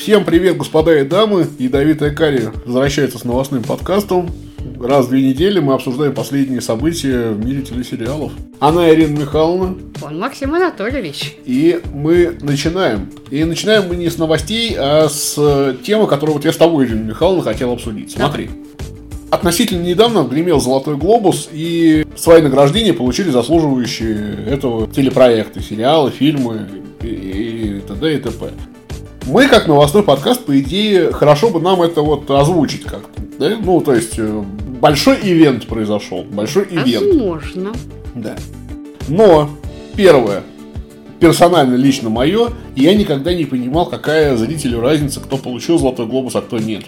Всем привет, господа и дамы. Ядовитая Кари возвращается с новостным подкастом. Раз в две недели мы обсуждаем последние события в мире телесериалов. Она Ирина Михайловна. Он Максим Анатольевич. И мы начинаем. И начинаем мы не с новостей, а с темы, которую вот я с тобой, Ирина Михайловна, хотел обсудить. Смотри. Относительно недавно гремел «Золотой глобус», и свои награждения получили заслуживающие этого телепроекты, сериалы, фильмы и, и т.д. и т.п. Мы, как новостной подкаст, по идее, хорошо бы нам это вот озвучить как-то. Да? Ну, то есть, э, большой ивент произошел. Большой ивент. Возможно. Да. Но, первое, персонально лично мое, я никогда не понимал, какая зрителю разница, кто получил Золотой Глобус, а кто нет.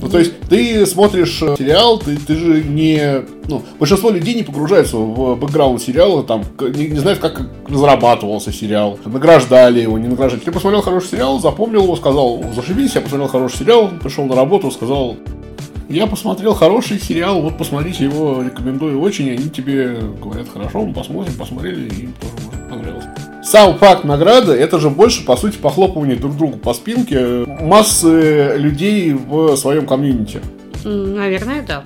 Ну, то есть, ты смотришь э, сериал, ты, ты же не... Ну, большинство людей не погружаются в бэкграунд сериала, там, не, не знают, как разрабатывался сериал, награждали его, не награждали. Ты посмотрел хороший сериал, запомнил его, сказал, зашибись, я посмотрел хороший сериал, пришел на работу, сказал, я посмотрел хороший сериал, вот посмотрите его, рекомендую очень, они тебе говорят, хорошо, мы посмотрим, посмотрели, и им тоже может понравилось. Сам факт награды, это же больше, по сути, похлопывание друг другу по спинке массы людей в своем комьюнити. Наверное, да.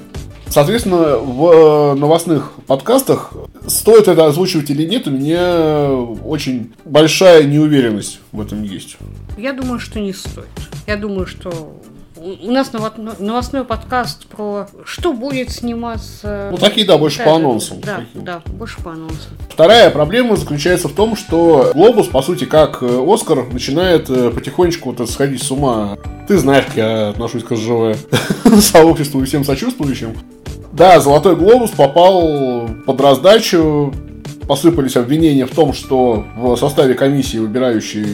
Соответственно, в новостных подкастах, стоит это озвучивать или нет, у меня очень большая неуверенность в этом есть. Я думаю, что не стоит. Я думаю, что у нас новостной подкаст про что будет сниматься. Ну, такие, да, больше да, по анонсам. Да, такие. да, больше по анонсам. Вторая проблема заключается в том, что Глобус, по сути, как э, Оскар, начинает э, потихонечку вот сходить с ума. Ты знаешь, как я отношусь к СЖВ сообществу и всем сочувствующим. Да, Золотой Глобус попал под раздачу посыпались обвинения в том, что в составе комиссии, выбирающей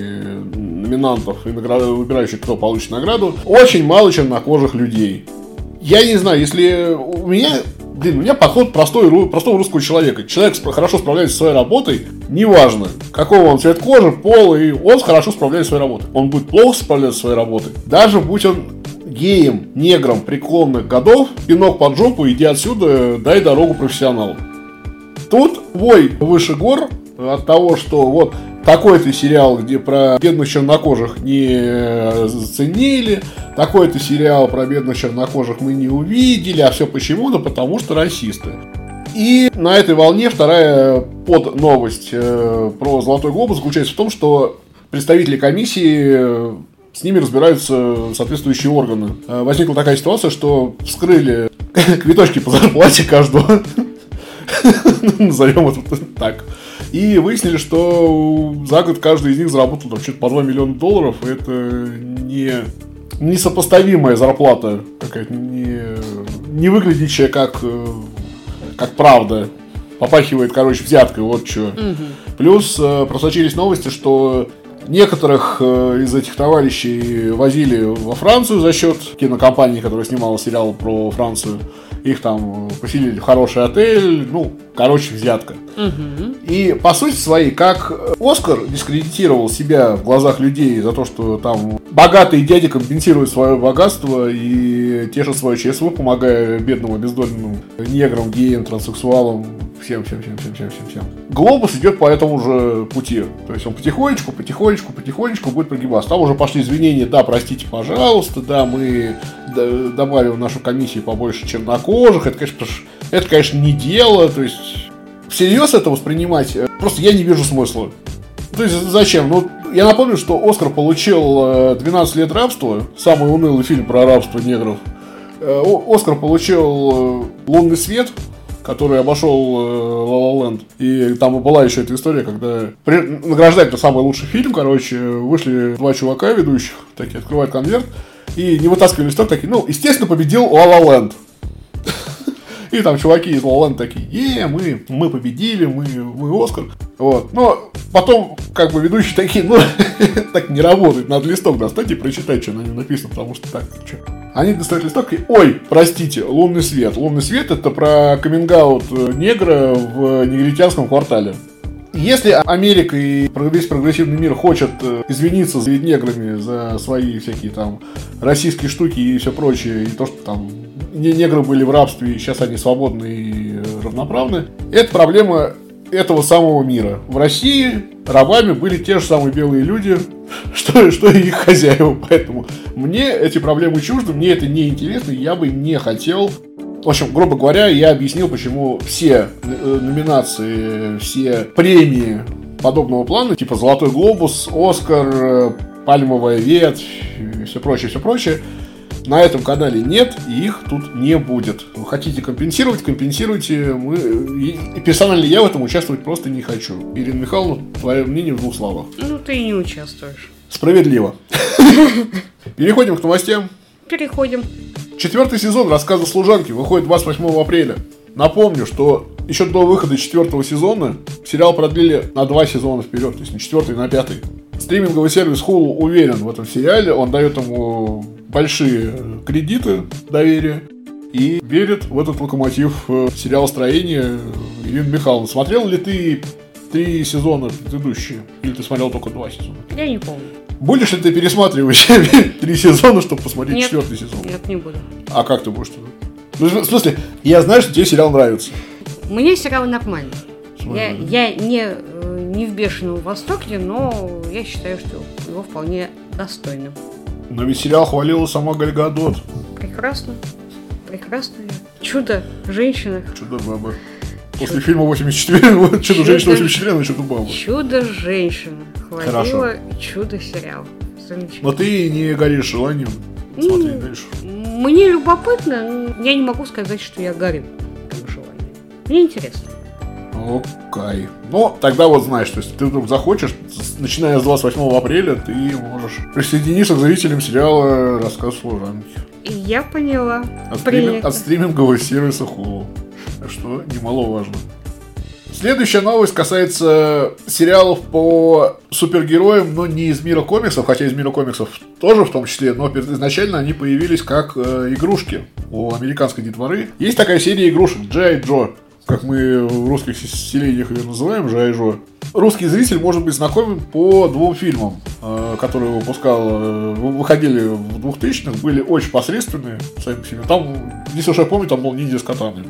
номинантов и наград... выбирающих, кто получит награду, очень мало чернокожих людей. Я не знаю, если у меня Блин, у меня подход простой, простого русского человека. Человек хорошо справляется со своей работой, неважно, какого он цвет кожи, пол, и он хорошо справляется со своей работой. Он будет плохо справляться со своей работой. Даже будь он геем, негром преклонных годов, пинок под жопу, иди отсюда, дай дорогу профессионалу. Тут вой выше гор от того, что вот такой-то сериал, где про бедных чернокожих не заценили, такой-то сериал про бедных чернокожих мы не увидели, а все почему? Да потому что расисты. И на этой волне вторая под новость э, про Золотой Глобус заключается в том, что представители комиссии э, с ними разбираются соответствующие органы. Э, возникла такая ситуация, что вскрыли квиточки по зарплате каждого. Назовем это так. И выяснили, что за год каждый из них заработал там что-то по 2 миллиона долларов. И это не несопоставимая зарплата, какая-то не, не выглядящая как, как правда. Попахивает, короче, взяткой, вот что. Угу. Плюс э, просочились новости, что некоторых э, из этих товарищей возили во Францию за счет кинокомпании, которая снимала сериал про Францию их там поселили в хороший отель, ну, короче, взятка. Угу. И по сути своей, как Оскар дискредитировал себя в глазах людей за то, что там богатые дяди компенсируют свое богатство и тешат свое ЧСВ, помогая бедным обездоленным неграм, геям, транссексуалам, всем, всем, всем, всем, всем, всем, всем. Глобус идет по этому же пути. То есть он потихонечку, потихонечку, потихонечку будет прогибаться. Там уже пошли извинения, да, простите, пожалуйста, да, мы добавим в нашу комиссию побольше чернокожих. Это, конечно, это, конечно, не дело. То есть всерьез это воспринимать, э, просто я не вижу смысла. То есть зачем? Ну, я напомню, что Оскар получил 12 э, лет рабства, самый унылый фильм про рабство негров. Э, Оскар получил «Лунный свет», который обошел La La Land. И там была еще эта история, когда награждать это самый лучший фильм, короче, вышли два чувака ведущих, такие открывают конверт, и не вытаскивали листок, такие, ну, естественно, победил La La Land. И там чуваки из La такие, е, мы, мы победили, мы, мы Оскар. Вот. Но потом, как бы, ведущие такие, ну, так не работает, надо листок достать и прочитать, что на нем написано, потому что так, что. Они достают листок и, ой, простите, лунный свет. Лунный свет это про каминг э, негра в негритянском квартале. Если Америка и весь прогрессивный мир хочет э, извиниться перед неграми за свои всякие там российские штуки и все прочее, и то, что там не негры были в рабстве, и сейчас они свободны и равноправны, эта проблема этого самого мира. В России рабами были те же самые белые люди, что, что и их хозяева. Поэтому мне эти проблемы чужды, мне это не интересно, я бы не хотел в общем, грубо говоря, я объяснил, почему все э, номинации, все премии подобного плана, типа «Золотой глобус», «Оскар», «Пальмовая ветвь» и все прочее, все прочее, на этом канале нет, и их тут не будет. Вы хотите компенсировать, компенсируйте. Мы... И персонально я в этом участвовать просто не хочу. Ирина Михайловна, твое мнение в двух словах. Ну, ты и не участвуешь. Справедливо. Переходим к новостям. Переходим. Четвертый сезон рассказа служанки выходит 28 апреля. Напомню, что еще до выхода четвертого сезона сериал продлили на два сезона вперед, то есть на четвертый и на пятый. Стриминговый сервис Hulu уверен в этом сериале, он дает ему большие кредиты доверия и верит в этот локомотив э, сериала строения Ирина Михайловна. Смотрел ли ты три сезона предыдущие? Или ты смотрел только два сезона? Я не помню. Будешь ли ты пересматривать три сезона, чтобы посмотреть Нет. четвертый сезон? Нет, не буду. А как ты будешь тогда? Ну, в смысле, я знаю, что тебе сериал нравится. Мне сериал нормальный. Я, я не, э, не в бешеном восторге, но я считаю, что его вполне достойным. Но ведь сериал хвалила сама Гальгадот. Прекрасно. Прекрасное чудо в женщинах. Чудо-баба. После фильма 84, вот Чудо. Чудо-женщина 84, она Чудо-баба. Чудо женщина. Хвалила Хорошо. чудо сериал. Но ты не горишь желанием смотреть М, дальше. Мне любопытно, но я не могу сказать, что я горю желанием. Мне интересно. Окей. Ну, тогда вот знаешь, то есть ты вдруг захочешь, начиная с 28 апреля, ты можешь присоединиться к зрителям сериала «Рассказ служанки» И я поняла. от, Принято. от стримингового сервиса Hulu. Что немаловажно. Следующая новость касается сериалов по супергероям, но не из мира комиксов, хотя из мира комиксов тоже в том числе, но изначально они появились как э, игрушки у американской детворы. Есть такая серия игрушек Джай Джо, как мы в русских селениях ее называем, Джай Джо. Русский зритель может быть знакомен по двум фильмам, э, которые выпускал, э, вы- выходили в 2000-х, были очень посредственные сами по себе. Там, если уж я помню, там был ниндзя с катанами.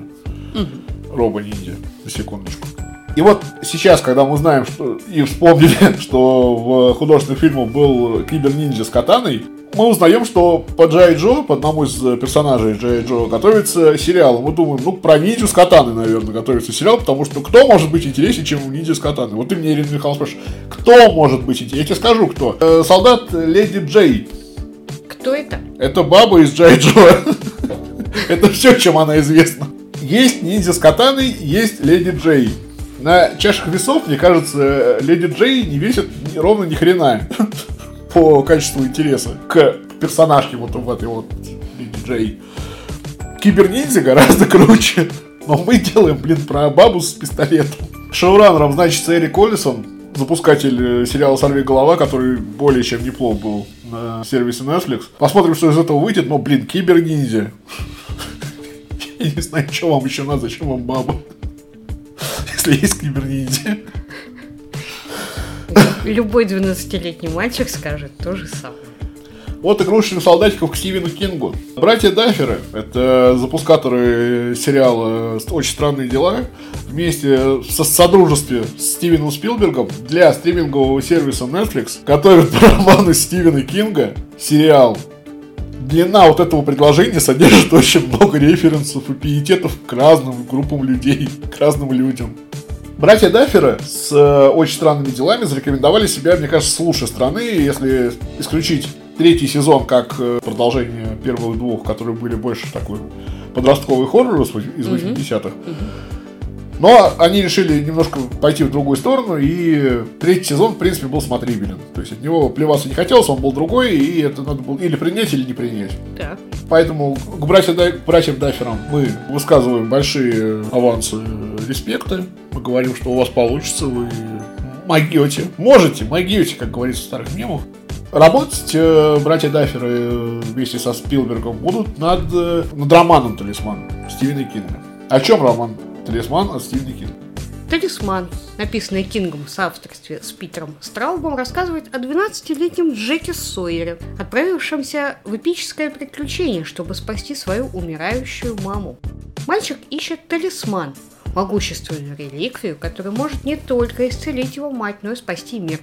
Робо-ниндзя, на секундочку. И вот сейчас, когда мы знаем, что и вспомнили, что в художественных фильмах был кибер-ниндзя с катаной, мы узнаем, что по Джай Джо, по одному из персонажей Джай Джо, готовится сериал. Мы думаем, ну, про ниндзю с катаной, наверное, готовится сериал, потому что кто может быть интереснее, чем ниндзя с катаной? Вот ты мне, Ирина Михайловна, спрашиваешь, кто может быть интереснее? Я тебе скажу, кто. Э, солдат Леди Джей. Кто это? Это баба из Джай Джо. Это все, чем она известна. Есть ниндзя с катаной, есть Леди Джей. На чашах весов, мне кажется, Леди Джей не весит ровно ни хрена по качеству интереса к персонажке вот в этой вот Леди Джей. Киберниндзя гораздо круче. Но мы делаем, блин, про бабу с пистолетом. Шоураннером значится Эрик Оллисон, запускатель э, сериала «Сорви голова», который более чем неплох был на сервисе Netflix. Посмотрим, что из этого выйдет, но, блин, киберниндзя. Я не знаю, что вам еще надо, зачем вам баба. Если есть киберниндзя. Любой 12-летний мальчик скажет то же самое. Вот игрушечных солдатиков к Стивену Кингу. Братья Дафферы, это запускаторы сериала «Очень странные дела», вместе в со- содружестве с Стивеном Спилбергом для стримингового сервиса Netflix готовят по роману Стивена Кинга сериал. Длина вот этого предложения содержит очень много референсов и пиететов к разным группам людей, к разным людям. Братья Дафферы с э, очень странными делами зарекомендовали себя, мне кажется, с лучшей стороны, если исключить третий сезон как э, продолжение первых двух, которые были больше такой подростковый хоррор из вось- из 80-х. Но они решили немножко пойти в другую сторону, и третий сезон, в принципе, был смотрибелен. То есть от него плеваться не хотелось, он был другой, и это надо было или принять, или не принять. Так. Поэтому к братьям, Да- к братьям Дафферам мы высказываем большие авансы респекта. Мы говорим, что у вас получится, вы могете. Можете, могете, как говорится в старых мемах. Работать э, братья Дафферы э, вместе со Спилбергом будут над, э, над романом «Талисман» Стивена Кинга. О чем роман «Талисман» от Стивена Кинга? «Талисман», написанный Кингом в соавторстве с Питером Страубом, рассказывает о 12-летнем Джеке Сойере, отправившемся в эпическое приключение, чтобы спасти свою умирающую маму. Мальчик ищет талисман. могущественную реликвию, которая может не только исцелить его мать, но и спасти мир.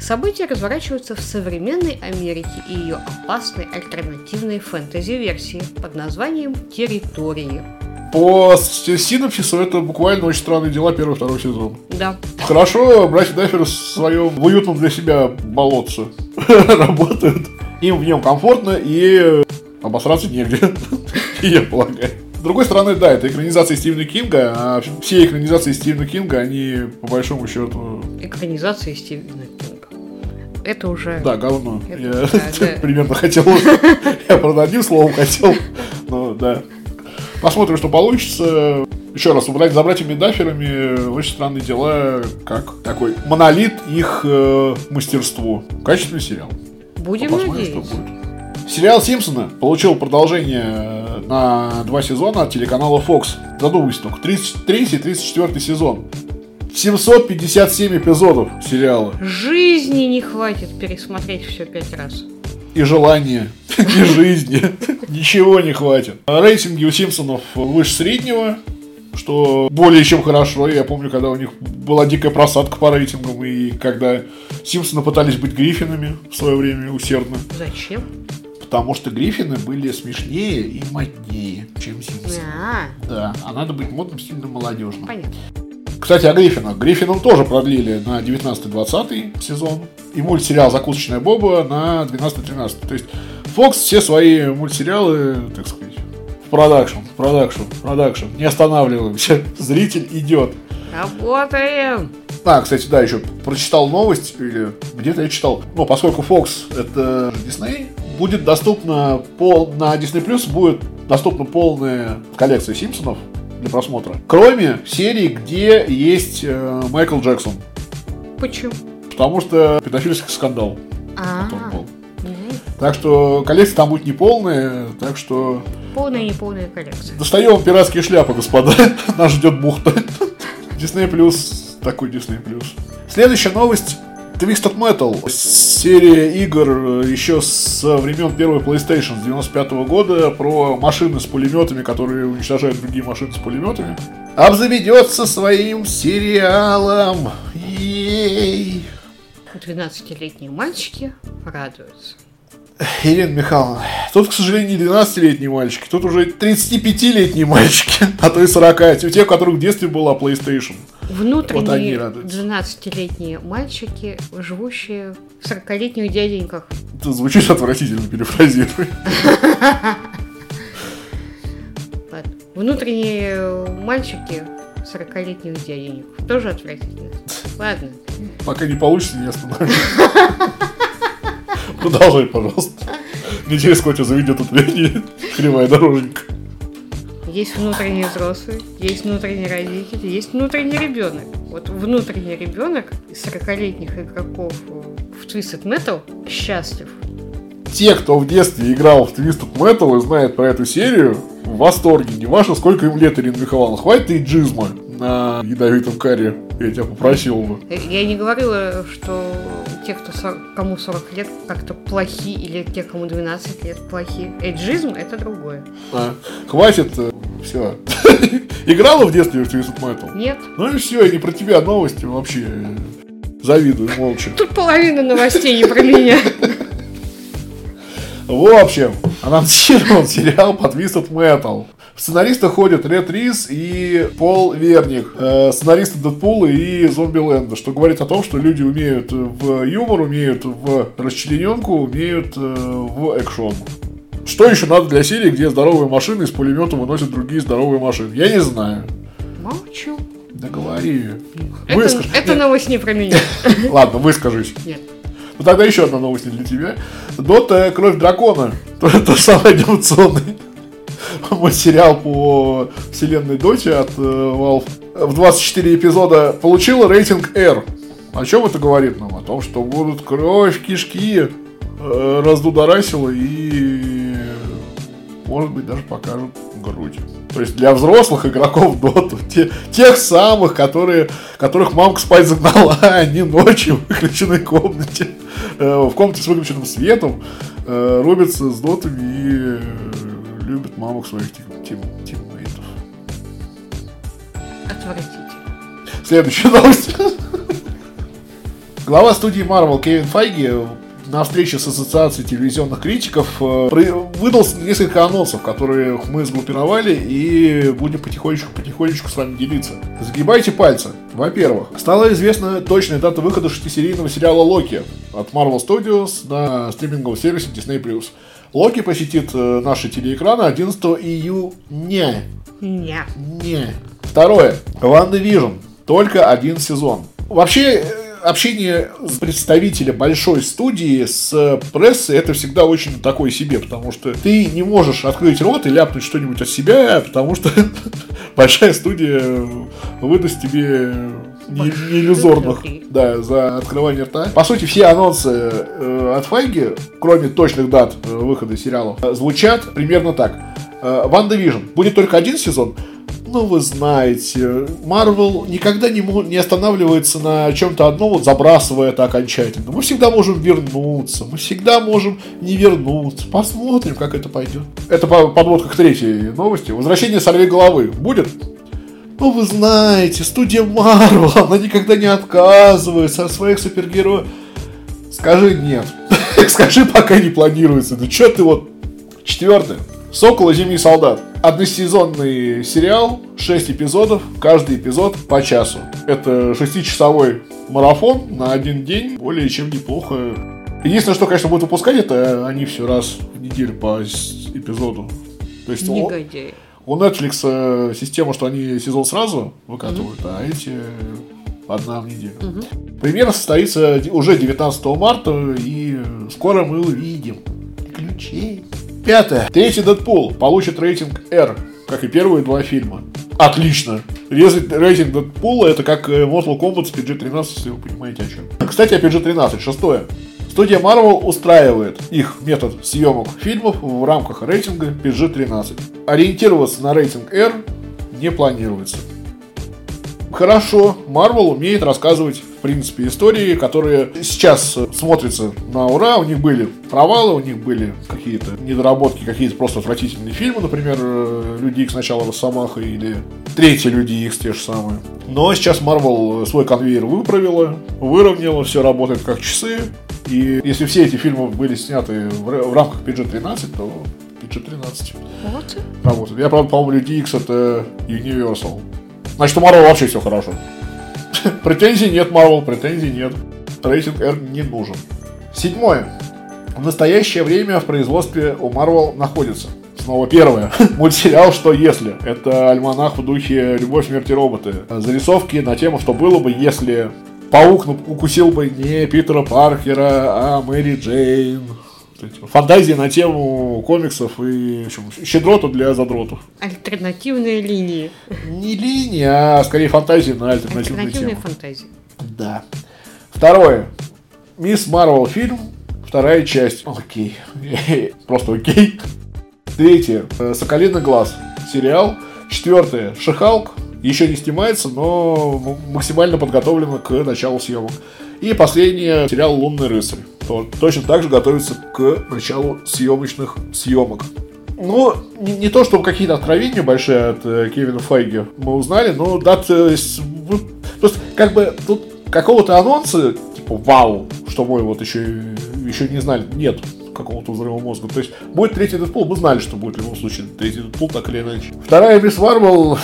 События разворачиваются в современной Америке и ее опасной альтернативной фэнтези-версии под названием «Территории». По синопсису это буквально очень странные дела первый второй сезон. Да. Хорошо, братья Даффер в своем в уютном для себя болотце работают. Им в нем комфортно и обосраться негде, я полагаю. С другой стороны, да, это экранизация Стивена Кинга, а все экранизации Стивена Кинга, они, по большому счету... Экранизация Стивена Кинга. Это уже... Да, говно. Это- я да, да. примерно хотел... Я, правда, одним словом хотел, но да. Посмотрим, что получится. Еще раз, убрать за братьями Дафферами очень странные дела, как такой монолит их э, мастерству. Качественный сериал. Будем Посмотрим, что надеяться. будет. Сериал Симпсона получил продолжение э, на два сезона от телеканала Fox. Задумайся только. 33 и 34 сезон. 757 эпизодов сериала. Жизни не хватит пересмотреть все пять раз. И желания, и жизни. Ничего не хватит. Рейтинги у Симпсонов выше среднего, что более чем хорошо. Я помню, когда у них была дикая просадка по рейтингам, и когда Симпсоны пытались быть Гриффинами в свое время усердно. Зачем? Потому что Гриффины были смешнее и моднее, чем Симпсоны. А, Да, а надо быть модным, стильным, молодежным. понятно. Кстати, о Гриффинах. Гриффинам тоже продлили на 19-20 сезон. И мультсериал «Закусочная Боба» на 12-13. То есть Fox все свои мультсериалы, так сказать, в продакшн, в продакшн, в продакшн. Не останавливаемся. Зритель идет. Работаем! А, кстати, да, еще прочитал новость, или где-то я читал. Ну, поскольку Fox это Disney, будет доступно пол, на Disney Plus будет доступна полная коллекция Симпсонов для просмотра. Кроме серии, где есть э, Майкл Джексон. Почему? Потому что педофильский скандал А, был. Так что коллекция там будет неполная, так что полная и неполная коллекция. достаем пиратские шляпы, господа. Нас ждет бухта. Disney Плюс, такой Disney Плюс. Следующая новость. Twisted Metal. Серия игр еще со времен первой PlayStation с 95 года про машины с пулеметами, которые уничтожают другие машины с пулеметами. Обзаведется своим сериалом. Ей. 12-летние мальчики радуются. Елена Михайловна, тут, к сожалению, не 12-летние мальчики, тут уже 35-летние мальчики, а то и 40, те, у которых в детстве была PlayStation. Вот Внутренние радуются. 12-летние мальчики, живущие в 40-летних дяденьках. Это звучит отвратительно, перефразируй. Внутренние мальчики 40-летних дяденек. Тоже отвратительно. Ладно. Пока не получится, не остановлюсь. Продолжай, пожалуйста. Мне через сколько заведет отвлечение. Кривая дороженька. Есть внутренний взрослый, есть внутренний родитель, есть внутренний ребенок. Вот внутренний ребенок из 40-летних игроков в Twisted Metal счастлив. Те, кто в детстве играл в Twisted Metal и знает про эту серию, в восторге. Не важно, сколько им лет, Ирина Михайловна. Хватит иджизма на ядовитом каре. Я тебя попросил бы. Э, Я не говорила, что те, кто 40 кому 40 лет, как-то плохи, или те, кому 12 лет, плохи. Эйджизм – это другое. А, хватит. Все. Играла в детстве в Twisted Metal? Нет. Ну и все, не про тебя новости вообще. э, Завидую молча. Тут половина новостей не про меня. В общем, анонсирован сериал по Twisted Metal. Сценаристы ходят Ред Рис и Пол Верник, э, сценаристы Дэдпула и Зомбиленда, что говорит о том, что люди умеют в юмор, умеют в расчлененку, умеют э, в экшон. Что еще надо для серии, где здоровые машины из пулемета выносят другие здоровые машины? Я не знаю. Молчу. Да говори. Это, Выскажи. это Нет, новость не про меня. Ладно, выскажись. Нет. Ну тогда еще одна новость для тебя. Дота Кровь Дракона. То, то самый анимационный мультсериал по вселенной Доте от э, Valve. В 24 эпизода получила рейтинг R. О чем это говорит нам? О том, что будут кровь, кишки, э, раздудорасило и может быть даже покажут грудь. То есть для взрослых игроков доту, те- тех самых, которые, которых мамка спать загнала, а они ночью в выключенной комнате, в комнате с выключенным светом, э, рубятся с дотами и э, любят мамок своих тим- тим- тиммейтов. Отвратительно. Следующая новость. Глава студии Marvel Кевин Файги на встрече с Ассоциацией телевизионных критиков э, выдал несколько анонсов, которые мы сгруппировали и будем потихонечку-потихонечку с вами делиться. Загибайте пальцы. Во-первых, стала известна точная дата выхода шестисерийного сериала «Локи» от Marvel Studios на стриминговом сервисе Disney+. Локи посетит э, наши телеэкраны 11 июня. Не. Не. Второе. WandaVision. Только один сезон. Вообще, э, общение с представителем большой студии с прессой это всегда очень такое себе, потому что ты не можешь открыть рот и ляпнуть что-нибудь от себя, потому что большая студия выдаст тебе не, не иллюзорных да, за открывание рта. По сути, все анонсы э, от Файги, кроме точных дат э, выхода сериалов, э, звучат примерно так. Э, WandaVision будет только один сезон, ну, вы знаете, Марвел никогда не, не останавливается на чем-то одном, вот забрасывая это окончательно. Мы всегда можем вернуться, мы всегда можем не вернуться. Посмотрим, как это пойдет. Это подводка к третьей новости. Возвращение сорви головы будет? Ну, вы знаете, студия Марвел, она никогда не отказывается от своих супергероев. Скажи нет. Скажи, пока не планируется. Да что ты вот... Четвертое. Сокол и Зимний солдат. Односезонный сериал, 6 эпизодов, каждый эпизод по часу. Это шестичасовой марафон на один день, более чем неплохо. Единственное, что, конечно, будут выпускать, это они все раз в неделю по эпизоду. То есть Негодяи. У Netflix э, система, что они сезон сразу выкатывают, mm-hmm. а эти одна в неделю. Mm-hmm. Премьера состоится уже 19 марта, и скоро мы увидим ключей. Пятое. Третий Дэдпул получит рейтинг R, как и первые два фильма. Отлично. Рейтинг Дэдпула это как э, Mortal Kombat с PG-13, если вы понимаете о чем. Кстати, о PG-13. Шестое. Студия Marvel устраивает их метод съемок фильмов в рамках рейтинга PG-13. Ориентироваться на рейтинг R не планируется. Хорошо, Marvel умеет рассказывать в принципе, истории, которые сейчас смотрятся на ура. У них были провалы, у них были какие-то недоработки, какие-то просто отвратительные фильмы, например, э, Люди Икс начало Росомаха или третьи Люди Икс те же самые. Но сейчас Marvel свой конвейер выправила, выровняла, все работает как часы. И если все эти фильмы были сняты в, рамках PG-13, то PG-13 вот. работает. Я, правда, по-моему, Люди Икс это Universal. Значит, у Marvel вообще все хорошо. Претензий нет, Marvel, претензий нет. Рейтинг R не нужен. Седьмое. В настоящее время в производстве у Marvel находится. Снова первое. Мультсериал «Что если?». Это альманах в духе «Любовь, смерти роботы». Зарисовки на тему «Что было бы, если паук укусил бы не Питера Паркера, а Мэри Джейн». Фантазии на тему комиксов и в общем, щедроту для задротов. Альтернативные линии. Не линии, а скорее фантазии на альтернативные Альтернативные темы. фантазии. Да. Второе. Мисс Марвел фильм, вторая часть. Окей. Просто окей. Третье. Соколиный глаз. Сериал. Четвертое. Шихалк. Еще не снимается, но максимально подготовлено к началу съемок. И последнее. Сериал «Лунный рыцарь» то точно так же готовится к началу съемочных съемок. Ну, не, не то, чтобы какие-то откровения большие от э, Кевина Файги мы узнали, но дат... Э, вы, просто как бы тут какого-то анонса, типа, вау, что мы вот еще, еще не знали, нет какого-то взрыва мозга. То есть, будет третий Дэдпул, мы знали, что будет в любом случае третий Дэдпул, так или иначе. Вторая Мисс Марвел,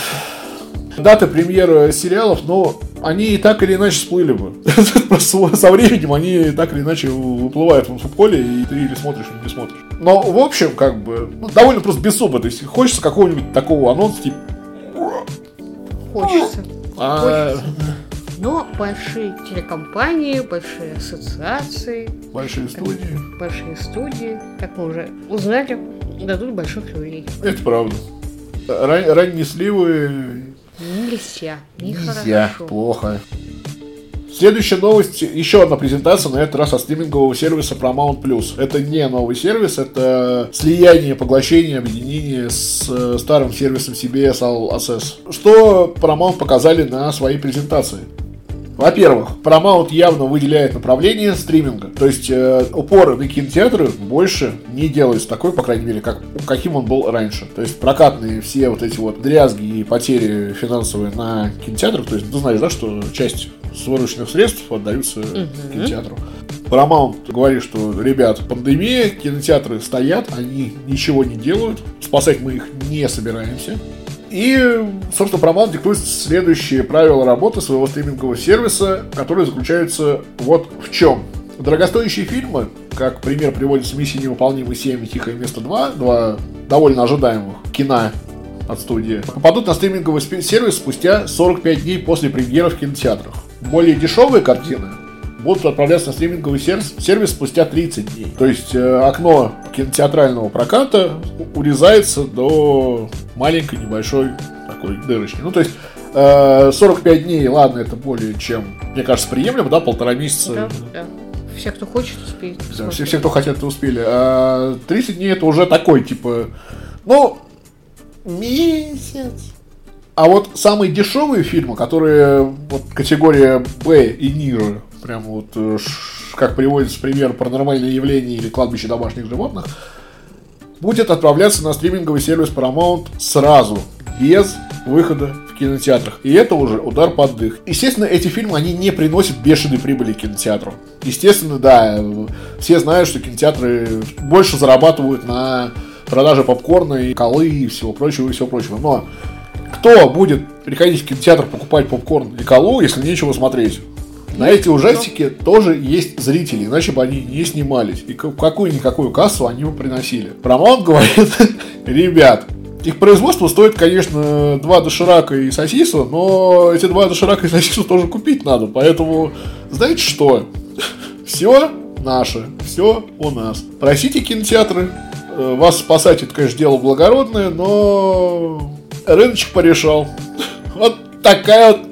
дата премьеры сериалов, но они и так или иначе всплыли бы. Просто со временем они так или иначе выплывают в инфополе, и ты или смотришь, или не смотришь. Но, в общем, как бы, ну, довольно просто беззубо. То есть, хочется какого-нибудь такого анонса, типа... Хочется. А... Хочется. Но большие телекомпании, большие ассоциации, большие студии, большие студии, как мы уже узнали, дадут больших люлей. Это правда. Ран- ранние сливы Нельзя. Нельзя. Плохо. Следующая новость, еще одна презентация, на этот раз от стримингового сервиса Paramount+. Это не новый сервис, это слияние, поглощение, объединение с э, старым сервисом CBS All Access. Что Paramount показали на своей презентации? Во-первых, Paramount явно выделяет направление стриминга. То есть э, упор на кинотеатры больше не делается такой, по крайней мере, как, каким он был раньше. То есть прокатные все вот эти вот дрязги и потери финансовые на кинотеатрах. То есть ты знаешь, да, что часть вырученных средств отдаются угу. кинотеатру. Paramount говорит, что, ребят, пандемия, кинотеатры стоят, они ничего не делают, спасать мы их не собираемся. И, собственно, Paramount диктует следующие правила работы своего стримингового сервиса, которые заключаются вот в чем. Дорогостоящие фильмы, как пример приводится «Миссия невыполнимая 7» и «Тихое место 2», два довольно ожидаемых кино от студии, попадут на стриминговый сервис спустя 45 дней после премьеры в кинотеатрах. Более дешевые картины будут отправляться на стриминговый сервис, спустя 30 дней. То есть э, окно кинотеатрального проката урезается до маленькой небольшой такой дырочки. Ну, то есть э, 45 дней, ладно, это более чем, мне кажется, приемлемо, да, полтора месяца. Да, да. Все, кто хочет, успеет. Да, все, все, кто хотят, успели. А 30 дней это уже такой, типа, ну, месяц. А вот самые дешевые фильмы, которые вот категория Б и ниже, прям вот э, как приводится пример паранормальные явления или кладбище домашних животных, будет отправляться на стриминговый сервис Paramount сразу, без выхода в кинотеатрах. И это уже удар под дых. Естественно, эти фильмы, они не приносят бешеной прибыли кинотеатру. Естественно, да, все знают, что кинотеатры больше зарабатывают на продаже попкорна и колы и всего прочего и всего прочего. Но кто будет приходить в кинотеатр покупать попкорн и колу, если нечего смотреть? На эти ужастики тоже есть зрители, иначе бы они не снимались. И какую-никакую кассу они бы приносили. Paramount говорит, ребят, их производство стоит, конечно, два доширака и сосиса, но эти два доширака и сосису тоже купить надо. Поэтому, знаете что? Все наше, все у нас. Просите кинотеатры, э, вас спасать, это, конечно, дело благородное, но рыночек порешал. Вот такая вот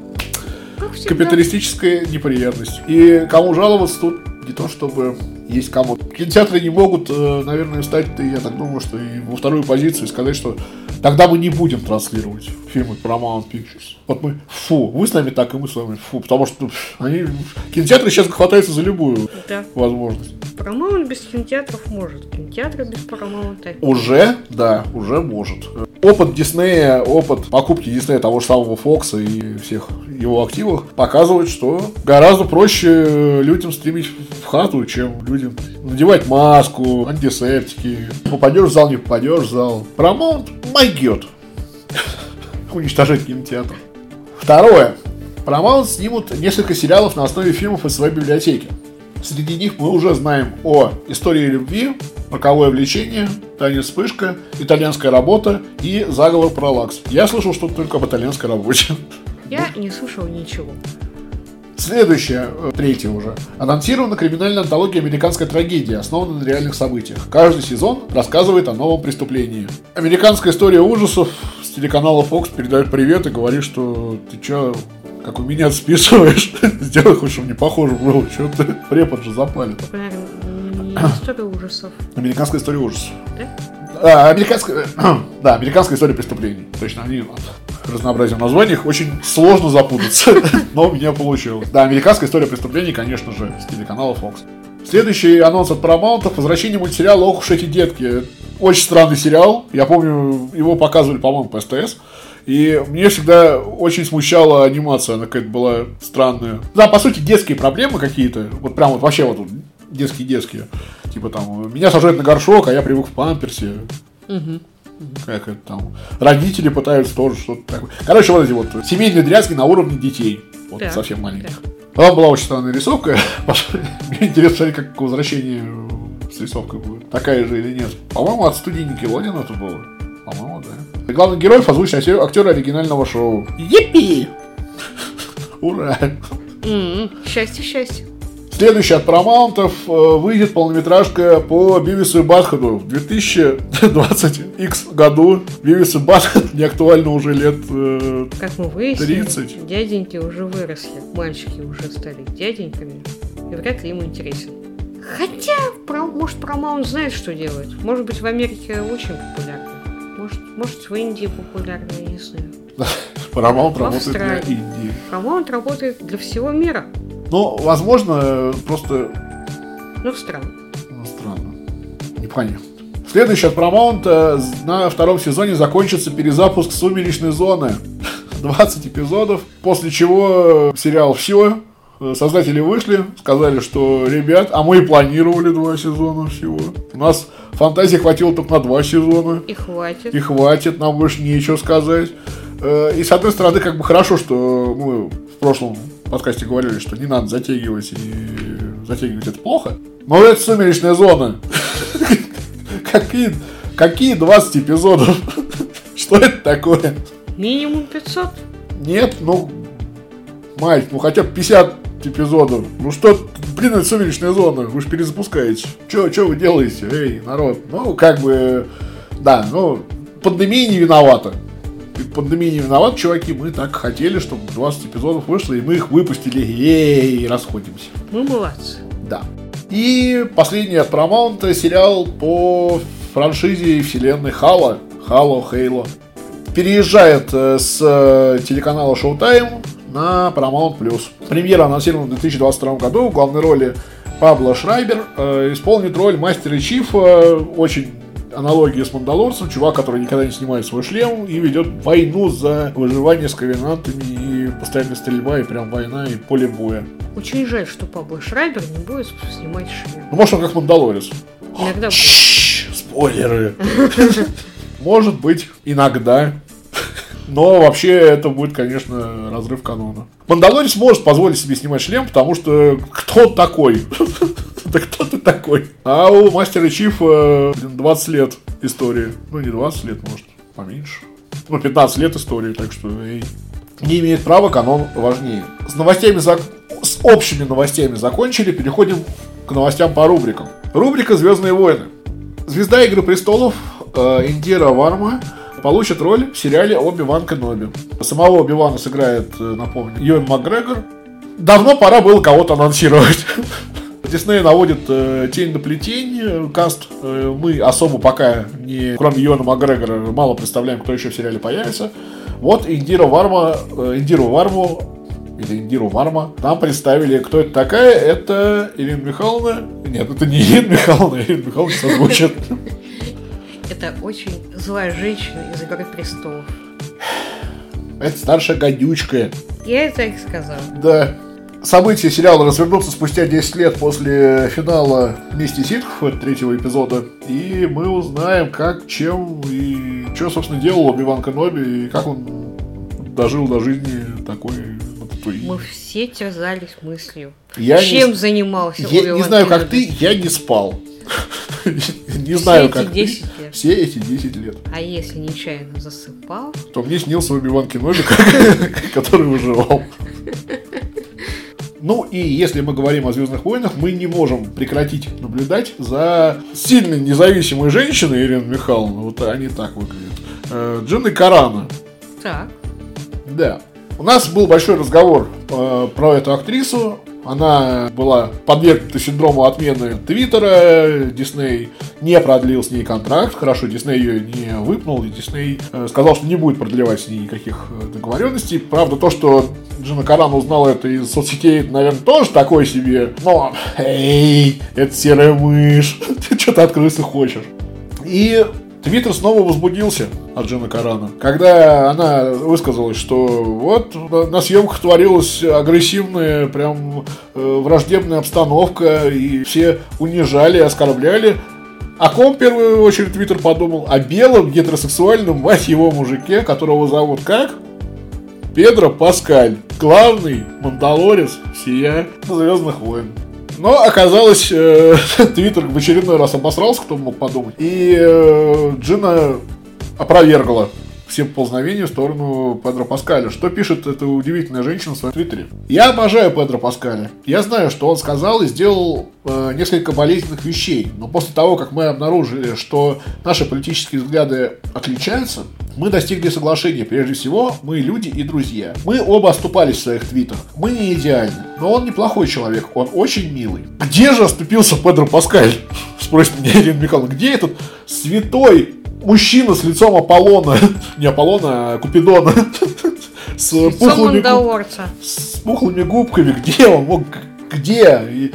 капиталистическая неприятность. И кому жаловаться тут не то чтобы есть кому. Кинотеатры не могут, э, наверное, встать, я так думаю, что и во вторую позицию и сказать, что тогда мы не будем транслировать фильмы Paramount Pictures. Вот мы, фу, вы с нами так, и мы с вами, фу, потому что они, кинотеатры сейчас хватаются за любую да. возможность. Paramount без кинотеатров может, кинотеатры без Paramount. Уже, да, уже может опыт Диснея, опыт покупки Диснея того же самого Фокса и всех его активов показывает, что гораздо проще людям стримить в хату, чем людям надевать маску, антисептики. Попадешь в зал, не попадешь в зал. Промоут могет уничтожить кинотеатр. Второе. Paramount снимут несколько сериалов на основе фильмов из своей библиотеки. Среди них мы уже знаем о истории любви, роковое влечение, танец вспышка, итальянская работа и заговор про лакс. Я слышал что-то только об итальянской работе. Я не слышал ничего. Следующее, э, третье уже. Анонсирована криминальная антология «Американская трагедия», основанная на реальных событиях. Каждый сезон рассказывает о новом преступлении. Американская история ужасов с телеканала Fox передает привет и говорит, что ты чё, как у меня списываешь, сделай хоть, чтобы не похоже было, что ты препод же запалит. История ужасов. Американская история ужасов. Да? А, американская, да, американская история преступлений. Точно, они от разнообразия названиях очень сложно запутаться, но у меня получилось. Да, американская история преступлений, конечно же, с телеканала Fox. Следующий анонс от Paramount – возвращение мультсериала «Ох уж эти детки». Очень странный сериал. Я помню, его показывали, по-моему, по СТС. И мне всегда очень смущала анимация, она какая-то была странная. Да, по сути, детские проблемы какие-то. Вот прям вот вообще вот детские-детские. Типа там, меня сажают на горшок, а я привык в памперсе. Угу. Как это там. Родители пытаются тоже что-то такое. Короче, вот эти вот семейные дрязги на уровне детей. Вот да. совсем маленьких. Да. Там была очень странная рисовка. Мне интересно смотреть, как возвращение с рисовкой будет. Такая же или нет. По-моему, от студии Никелодина это было. По-моему, да. Главный герой озвучен актер оригинального шоу. Епи! Ура! Счастье, счастье. Следующий от Paramount э, выйдет полнометражка по Бивису и Батхаду. В 2020X году Бивис и Батхад не актуально уже лет э, Как мы выяснили, 30. дяденьки уже выросли, мальчики уже стали дяденьками, и вряд ли им интересен. Хотя, может, Paramount знает, что делать. Может быть, в Америке очень популярно. Может, может в Индии популярно, я не знаю. Paramount работает для. Индии. Paramount работает для всего мира. Ну, возможно, просто Ну, странно. ну, странно. Непонятно. Следующий от Paramount э, на втором сезоне закончится перезапуск «Сумеречной зоны». 20 эпизодов, после чего э, сериал все, создатели вышли, сказали, что, ребят, а мы и планировали два сезона всего. У нас фантазии хватило только на два сезона. И хватит. И хватит, нам больше нечего сказать. Э, И с одной стороны, как бы хорошо, что мы в прошлом подкасте говорили, что не надо затягивать, и затягивать это плохо. Но это сумеречная зона. Какие, какие 20 эпизодов? Что это такое? Минимум 500. Нет, ну, мать, ну хотя бы 50 эпизодов. Ну что, блин, это сумеречная зона, вы же перезапускаете. Че, че вы делаете, эй, народ? Ну, как бы, да, ну, пандемия не виновата. И Пандемия не виновата, чуваки, мы так хотели, чтобы 20 эпизодов вышло, и мы их выпустили, ей, расходимся. Мы молодцы. Да. И последний от Paramount сериал по франшизе вселенной Хала. Halo, Halo. Переезжает э, с э, телеканала Showtime на Paramount+. Премьера анонсирована в 2022 году. В главной роли Пабло Шрайбер э, исполнит роль мастера Чифа. Очень аналогия с Мандалорцем. Чувак, который никогда не снимает свой шлем и ведет войну за выживание с ковенантами и постоянная стрельба, и прям война, и поле боя. Очень жаль, что Пабло Шрайбер не будет снимать шлем. Ну, может, он как Мандалорец. Иногда Спойлеры. Может быть, иногда. Но вообще это будет, конечно, разрыв канона. Мандалорец может позволить себе снимать шлем, потому что кто такой? Да кто ты такой? А у Мастера блин, 20 лет истории. Ну, не 20 лет, может, поменьше. Ну, 15 лет истории, так что эй. не имеет права, канон важнее. С новостями зак- с общими новостями закончили, переходим к новостям по рубрикам. Рубрика «Звездные войны». Звезда Игры Престолов э, Индира Варма получит роль в сериале Оби-Ван Кеноби. Самого Оби-Вана сыграет, э, напомню, Юэн Макгрегор. Давно пора было кого-то анонсировать. Дисней наводит э, тень на плетень. Каст э, мы особо пока не, кроме Юэна Макгрегора, мало представляем, кто еще в сериале появится. Вот Индира Варма, э, Индиру Варму или Индиру Варма. Нам представили, кто это такая. Это Ирина Михайловна. Нет, это не Ирина Михайловна, Ирина Михайловна созвучит. это очень злая женщина из Игры Престолов. Это старшая гадючка. Я это и сказал. Да. События сериала развернутся спустя 10 лет после финала «Мести ситхов» третьего эпизода. И мы узнаем, как, чем и что, собственно, делал Оби-Ван Кеноби, и как он дожил до жизни такой. Мы все терзались мыслью. Я не Чем занимался Я не знаю, как ты, я не спал. Не знаю, эти как ты. 10 лет. Все эти 10 лет. А если нечаянно засыпал, То мне снился Оби-Ван Кеноби, который выживал. Ну и если мы говорим о Звездных войнах, мы не можем прекратить наблюдать за сильной независимой женщиной Ириной Михайловной. Вот они так выглядят. Э, Джинной Карана. так, Да. У нас был большой разговор э, про эту актрису. Она была подвергнута синдрому отмены Твиттера. Дисней не продлил с ней контракт. Хорошо, Дисней ее не выпнул. И Дисней э, сказал, что не будет продлевать с ней никаких э, договоренностей. Правда, то, что Джина Каран узнала это из соцсетей, это, наверное, тоже такое себе. Но, эй, это серая мышь. Ты что-то от крысы хочешь. И Твиттер снова возбудился от Джина Карана, когда она высказалась, что вот на, съемках творилась агрессивная, прям э, враждебная обстановка, и все унижали, оскорбляли. О ком в первую очередь Твиттер подумал? О белом гетеросексуальном, мать его, мужике, которого зовут как? Педро Паскаль, главный мандалорец всея Звездных войн. Но оказалось, э, Твиттер в очередной раз обосрался, кто мог подумать. И э, Джина опровергла все поползновения в сторону Педро Паскаля. Что пишет эта удивительная женщина в своем твиттере? Я обожаю Педро Паскаля. Я знаю, что он сказал и сделал э, несколько болезненных вещей. Но после того, как мы обнаружили, что наши политические взгляды отличаются, мы достигли соглашения. Прежде всего, мы люди и друзья. Мы оба оступались в своих твитах. Мы не идеальны. Но он неплохой человек. Он очень милый. Где же оступился Педро Паскаль? Спросит меня Ирина Михайловна. Где этот святой мужчина с лицом Аполлона? Не Аполлона, а Купидона. с пухлыми, губ- с пухлыми губками. Где он? мог? где? И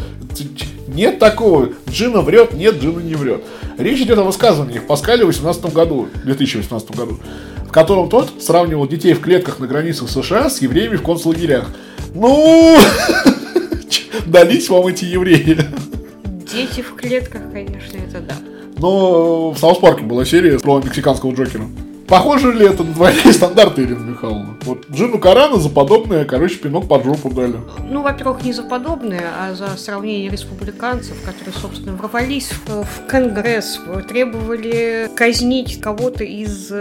Нет такого. Джина врет, нет, Джина не врет. Речь идет о высказываниях Паскаля в 2018 году, 2018 году, в котором тот сравнивал детей в клетках на границах США с евреями в концлагерях. Ну, дались вам эти евреи. Дети в клетках, конечно, это да. Но в Саус Парке была серия про мексиканского Джокера. Похоже ли это на двойные стандарты, Ирина Михайловна? Вот Джину Карана за подобное, короче, пинок под жопу дали. Ну, во-первых, не за подобное, а за сравнение республиканцев, которые, собственно, ворвались в, Конгресс, требовали казнить кого-то из...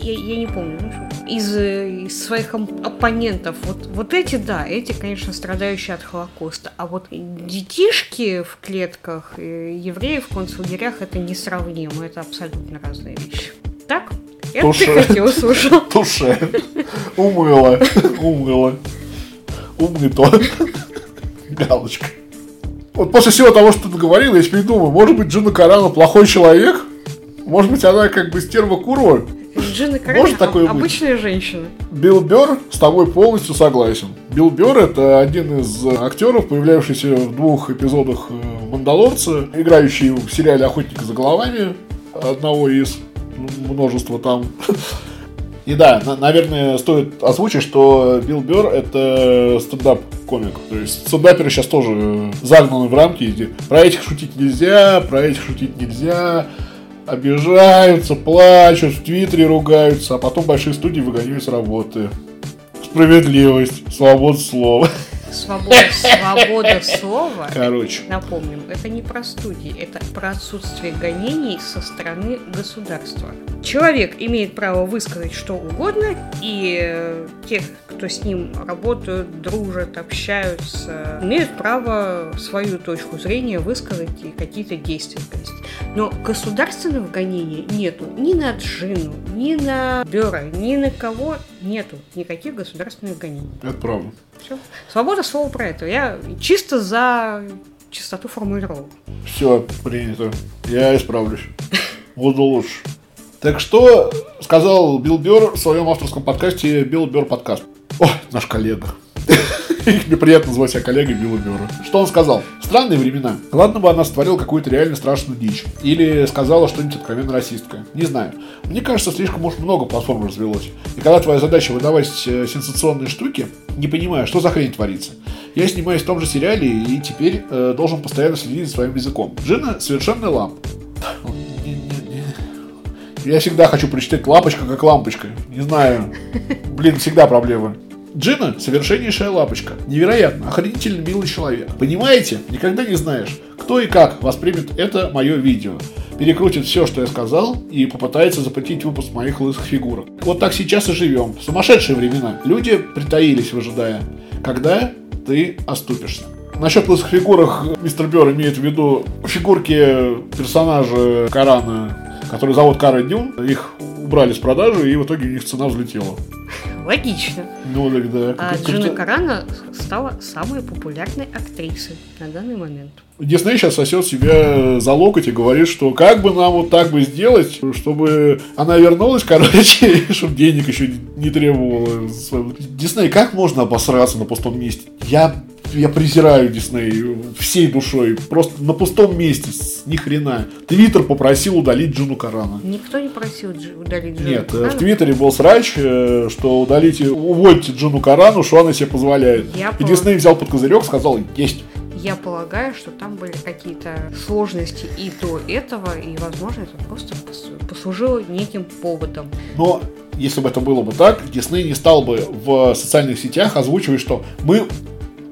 Я, я не помню, ну, из, э, из своих оппонентов. Вот, вот эти, да, эти, конечно, страдающие от Холокоста. А вот детишки в клетках, э, евреи в концлагерях, это несравнимо. Это абсолютно разные вещи. Так? Это Туше. ты хотел услышал. Туше. Умыла. Умыла. Умный то. Галочка. Вот после всего того, что ты говорил, я теперь думаю, может быть, Джина Карана плохой человек? Может быть, она как бы стерва Куро? Джина Карена Может такое быть? обычная женщина. Билл Бёрр с тобой полностью согласен. Билл Бёрр это один из актеров, появлявшийся в двух эпизодах э, «Мандалорца», играющий в сериале «Охотник за головами», одного из множества там. И да, на- наверное, стоит озвучить, что Билл Бёрр это стендап-комик. То есть стендаперы сейчас тоже э, загнаны в рамки. Про этих шутить нельзя, про этих шутить нельзя. Обижаются, плачут, в Твиттере ругаются, а потом большие студии выгоняют с работы. Справедливость, свобода слова. Свобода, свобода слова, Короче. напомним, это не про студии, это про отсутствие гонений со стороны государства. Человек имеет право высказать что угодно, и э, те, кто с ним работают, дружат, общаются, имеют право свою точку зрения высказать и какие-то действия провести. Но государственного гонения нету ни на Джину, ни на Бера, ни на кого нету никаких государственных гонений. Это правда. Всё. Свобода слова про это. Я чисто за чистоту формулировок. Все, принято. Я исправлюсь. Буду лучше. Так что сказал Билл Бёрр в своем авторском подкасте Билл Бёрр подкаст. О, наш коллега. Мне приятно называть себя коллегой Билла Бёрра. Что он сказал? Странные времена. Ладно бы она сотворила какую-то реально страшную дичь. Или сказала что-нибудь откровенно расистское. Не знаю. Мне кажется, слишком уж много платформ развелось. И когда твоя задача выдавать э, сенсационные штуки, не понимаю, что за хрень творится. Я снимаюсь в том же сериале и теперь э, должен постоянно следить за своим языком. Джина совершенно ламп. Я всегда хочу прочитать лапочка как лампочка. Не знаю. Блин, всегда проблема. Джина совершеннейшая лапочка. Невероятно, охренительно милый человек. Понимаете? Никогда не знаешь, кто и как воспримет это мое видео. Перекрутит все, что я сказал, и попытается запретить выпуск моих лысых фигурок. Вот так сейчас и живем. В сумасшедшие времена. Люди притаились, выжидая, когда ты оступишься. Насчет лысых фигурок мистер Бер имеет в виду фигурки персонажа Корана, который зовут Кара Дюн. Их убрали с продажи, и в итоге у них цена взлетела. Логично. Ну, так да. А Джина Карана стала самой популярной актрисой на данный момент. Дисней сейчас сосет себя за локоть и говорит, что как бы нам вот так бы сделать, чтобы она вернулась, короче, чтобы денег еще не требовала. Дисней, как можно обосраться на пустом месте? Я, я презираю Дисней всей душой. Просто на пустом месте, ни хрена. Твиттер попросил удалить Джину Карана. Никто не просил удалить Джину Нет, э, в Карана. Твиттере был срач, э, что удалите, увольте Джину Карану, что она себе позволяет. Я И пол- Дисней взял под козырек, сказал, есть. Я полагаю, что там были какие-то сложности и до этого, и, возможно, это просто пос- послужило неким поводом. Но если бы это было бы так, Дисней не стал бы в социальных сетях озвучивать, что мы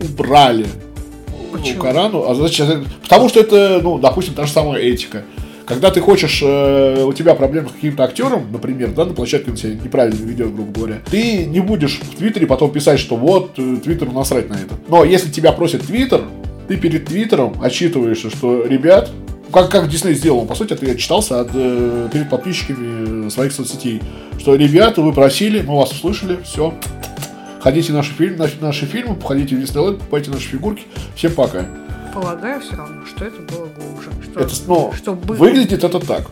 убрали Почему? Корану. А значит, потому что это, ну, допустим, та же самая этика. Когда ты хочешь, э, у тебя проблемы с каким-то актером, например, да, на площадке он себя неправильно ведет, грубо говоря, ты не будешь в Твиттере потом писать, что вот, э, Твиттер насрать на это. Но если тебя просит Твиттер, ты перед Твиттером отчитываешься, что, ребят, как, как Дисней сделал, по сути, это я читался от, э, перед подписчиками своих соцсетей, что, ребята, вы просили, мы вас услышали, все, ходите в наши, фильм, на, наши фильмы, ходите в Диснейленд, покупайте наши фигурки, всем пока. Полагаю все равно, что это было глубже. Что, Это, ну, что бы- выглядит это так.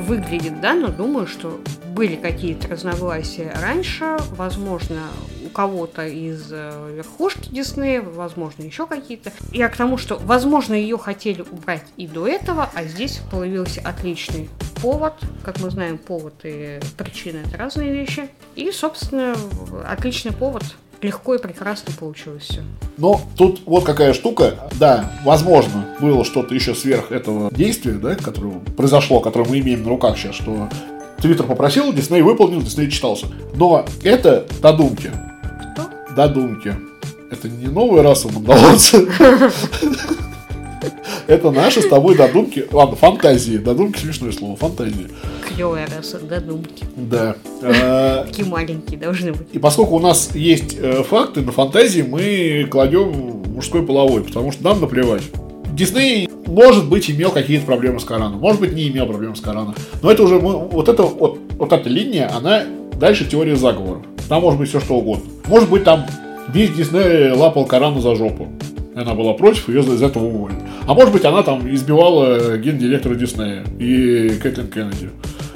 выглядит, да, но думаю, что были какие-то разногласия раньше, возможно, у кого-то из э, верхушки Диснея, возможно, еще какие-то. Я к тому, что, возможно, ее хотели убрать и до этого, а здесь появился отличный повод. Как мы знаем, повод и причина – это разные вещи. И, собственно, отличный повод легко и прекрасно получилось все. Но тут вот какая штука. Да, возможно, было что-то еще сверх этого действия, да, которое произошло, которое мы имеем на руках сейчас, что Твиттер попросил, Дисней выполнил, Дисней читался. Но это додумки. Что? Додумки. Это не новая раса мандалорца. Это наши с тобой додумки. Ладно, фантазии. Додумки смешное слово. Фантазии. Клевая раса, додумки. Да. А, Такие маленькие должны быть. И поскольку у нас есть э, факты, на фантазии мы кладем мужской половой, потому что нам наплевать. Дисней, может быть, имел какие-то проблемы с Кораном, может быть, не имел проблем с Кораном. Но это уже, мы- вот, это, вот, вот эта линия, она дальше теория заговоров. Там может быть все что угодно. Может быть, там весь Дисней лапал Корану за жопу. Она была против, ее из этого уволили. А может быть, она там избивала гендиректора Диснея и Кэтлин Кеннеди.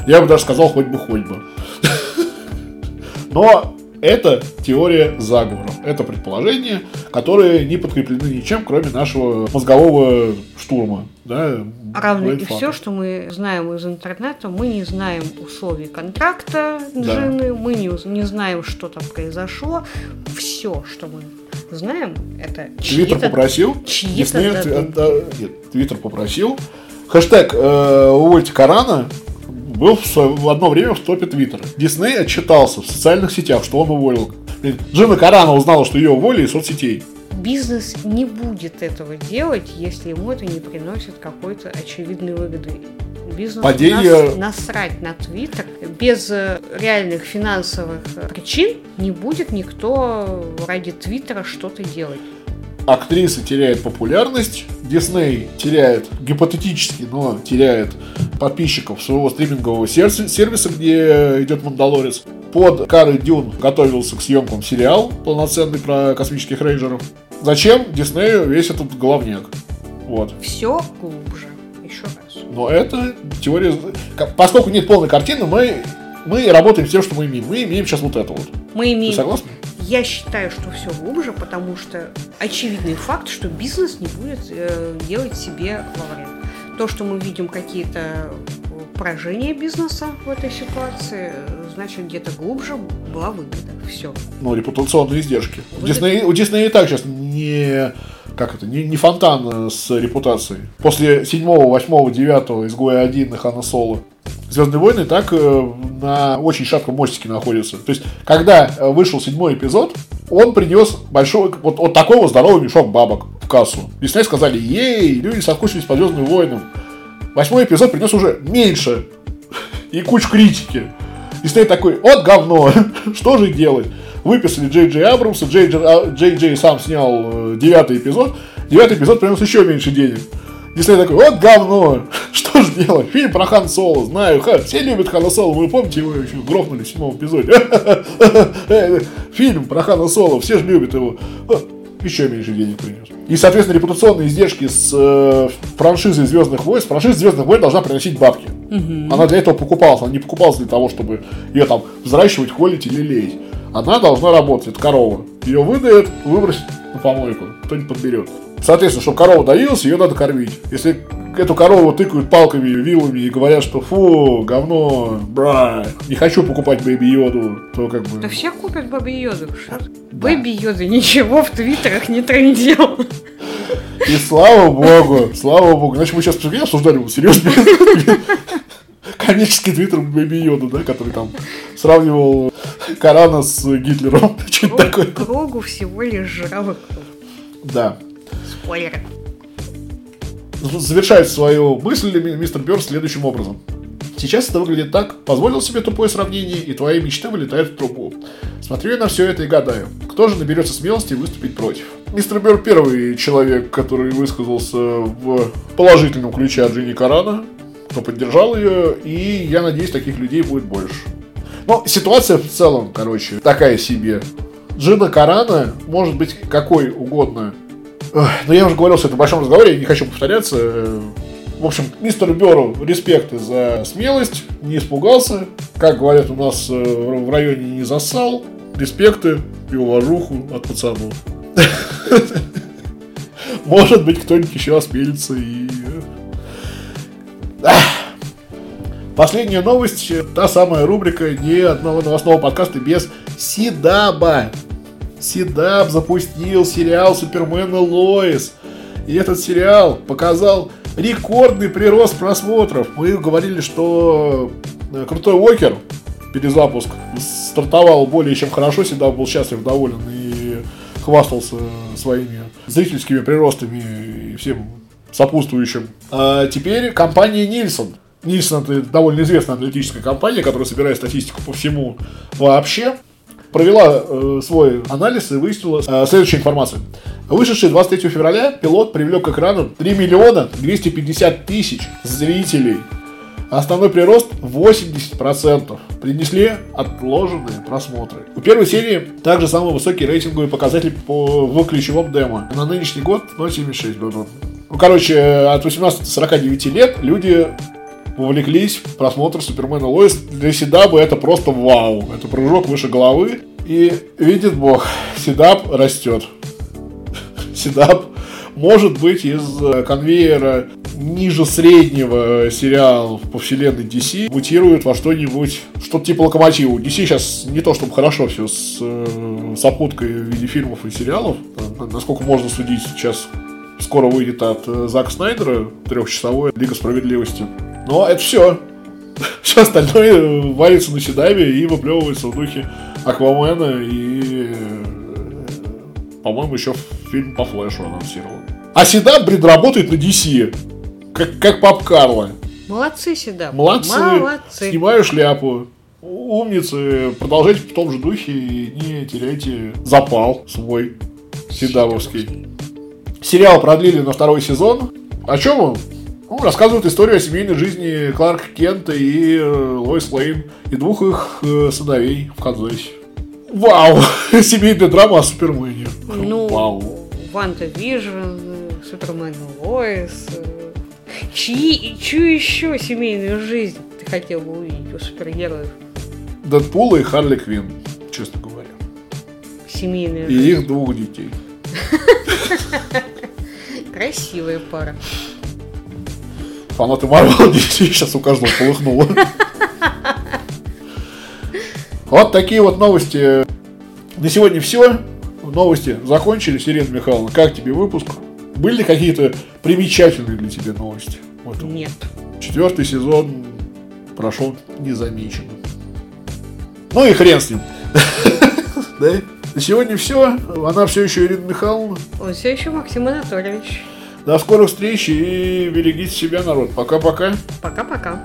Я бы даже сказал, хоть бы, хоть бы. Но это теория заговоров. Это предположения, которые не подкреплены ничем, кроме нашего мозгового штурма. Да, Равно и все, что мы знаем из интернета, мы не знаем условий контракта Да. Джины, мы не, не знаем, что там произошло. Все, что мы знаем, это Твиттер попросил. чьи-то Дисней, додумки. э, да, нет, Твиттер попросил. Хэштег э, «Увольте Корана» был в, со- в одно время в топе Твиттера. Дисней отчитался в социальных сетях, что он уволил. Джина Карана узнала, что ее уволили из соцсетей. Бизнес не будет этого делать, если ему это не приносит какой-то очевидной выгоды. Бизнесу Падение- нас- насрать на Твиттер. Без э, реальных финансовых э, причин не будет никто ради Твиттера что-то делать. актриса теряет популярность, Дисней теряет, гипотетически, но теряет подписчиков своего стримингового сервиса, сервиса, где идет Мандалорец. Под Карой Дюн готовился к съемкам сериал полноценный про космических рейнджеров. Зачем Диснею весь этот головняк? Вот. Все глубже. Но это теория... Поскольку нет полной картины, мы, мы работаем с тем, что мы имеем. Мы имеем сейчас вот это вот. Мы Ты имеем согласна? Я считаю, что все глубже, потому что очевидный факт, что бизнес не будет э, делать себе во вред. То, что мы видим какие-то поражения бизнеса в этой ситуации, значит, где-то глубже была выгода. Все. ну, репутационные издержки. У Вы- Диснея, у Диснея и так сейчас не, как это, не, не фонтан э, с репутацией. После 7, 8, 9 изгоя 1 и Хана Соло Звездные войны и так э, на очень шатком мостике находятся. То есть, когда э, вышел седьмой эпизод, он принес большой, вот, вот такой вот здоровый мешок бабок в кассу. Дисней сказали, ей, люди соскучились по Звездным войнам. Восьмой эпизод принес уже меньше и кучу критики. Дисней такой, вот говно, что же делать? Выписали Джей Джей Абрамса, Джей Джей, а, Джей сам снял э, девятый эпизод, девятый эпизод принес еще меньше денег. Дисней такой, вот говно, что же делать? Фильм про Хан Соло, знаю, ха, все любят Хана Соло, вы помните, его еще грохнули в седьмом эпизоде. Фильм про Хана Соло, все же любят его. А, Еще меньше денег принес. И, соответственно, репутационные издержки с э, франшизой Звездных войн, франшиза Звездных войн должна приносить бабки. Она для этого покупалась, она не покупалась для того, чтобы ее там взращивать, холить и лелеять. Она должна работать, это корова. Ее выдоят, выбросить на помойку, кто-нибудь подберет. Соответственно, чтобы корова доилась, ее надо кормить. Если эту корову тыкают палками, вилами и говорят, что фу, говно, бра, не хочу покупать Бэйби Йоду, то как бы... Да все купят Бэби Йоду. Бэби Йода ничего в твиттерах не трендил. И слава богу, слава богу. Значит, мы сейчас обсуждали вот серьезно. Комический твиттер Бэби Йода, да, который там сравнивал Корана с Гитлером. Что-то такое. Кругу всего лишь круг. Да. Спойлеры. Завершает свою мысль ми- мистер Бёрд следующим образом. Сейчас это выглядит так. Позволил себе тупое сравнение, и твои мечты вылетают в трубу. Смотрю я на все это и гадаю, кто же наберется смелости выступить против. Мистер Бёрд первый человек, который высказался в положительном ключе от Джинни Карана, кто поддержал ее, и я надеюсь, таких людей будет больше. Но ситуация в целом, короче, такая себе. Джина Карана может быть какой угодно. Но я уже говорил все это в большом разговоре, я не хочу повторяться. В общем, мистеру Беру респекты за смелость, не испугался, как говорят у нас э, в районе, не засал. Респекты и уважуху от пацанов. Может быть, кто-нибудь еще осмелится и... Последняя новость, та самая рубрика ни одного новостного подкаста без Сидаба. Сидаб запустил сериал Супермен и Лоис. И этот сериал показал рекордный прирост просмотров. Мы говорили, что э, Крутой Уокер, перезапуск, стартовал более чем хорошо. Сидаб был счастлив, доволен и хвастался своими зрительскими приростами и всем сопутствующим. А теперь компания Нильсон Нильсон это довольно известная аналитическая компания, которая собирает статистику по всему вообще, провела э, свой анализ и выяснила э, следующую информацию. Вышедший 23 февраля пилот привлек к экрану 3 миллиона 250 тысяч зрителей. Основной прирост 80%. Принесли отложенные просмотры. У первой серии также самый высокий рейтинговый показатель по, в ключевом демо. На нынешний год 0,76 был. Ну, короче, от 18 до 49 лет люди увлеклись просмотром Супермена и Лоис. Для CW это просто вау. Это прыжок выше головы. И видит бог, Седаб растет. Седаб может быть из э, конвейера ниже среднего сериала по вселенной DC мутирует во что-нибудь, что-то типа локомотива. DC сейчас не то чтобы хорошо все с э, сопуткой в виде фильмов и сериалов. Насколько можно судить, сейчас скоро выйдет от э, Зака Снайдера трехчасовой Лига Справедливости. Но это все. Все остальное валится на седаве и выплевывается в духе Аквамена и, э, по-моему, еще фильм по Флэшу анонсировал. А CW, блин, работает на DC. Как, как папа Карло. Молодцы, CW. Молодцы. Молодцы. Снимаю шляпу. Умницы. Продолжайте в том же духе и не теряйте запал свой CW вский. Сериал продлили на второй сезон. О чем он? Ну, рассказывают историю о семейной жизни Кларка Кента и э, Лоис Лейн и двух их э, сыновей в Канзасе. Вау! Семейная драма о Супермене. Ну, Вау. WandaVision, Супермен и Лоис. Чьи, чью еще семейную жизнь ты хотел бы увидеть у супергероев? Дэдпула и Харли Квин, честно говоря. Семейная И их двух детей. Красивая пара фанаты Марвел сейчас у каждого полыхнуло. Вот такие вот новости. На сегодня все. Новости закончились. Ирина Михайловна, как тебе выпуск? Были ли какие-то примечательные для тебя новости? Вот. Нет. Четвертый сезон прошел незамеченным. Ну и хрен с ним. Да? На сегодня все. Она все еще Ирина Михайловна. Он все еще Максим Анатольевич. До скорых встреч и берегите себя, народ. Пока-пока. Пока-пока.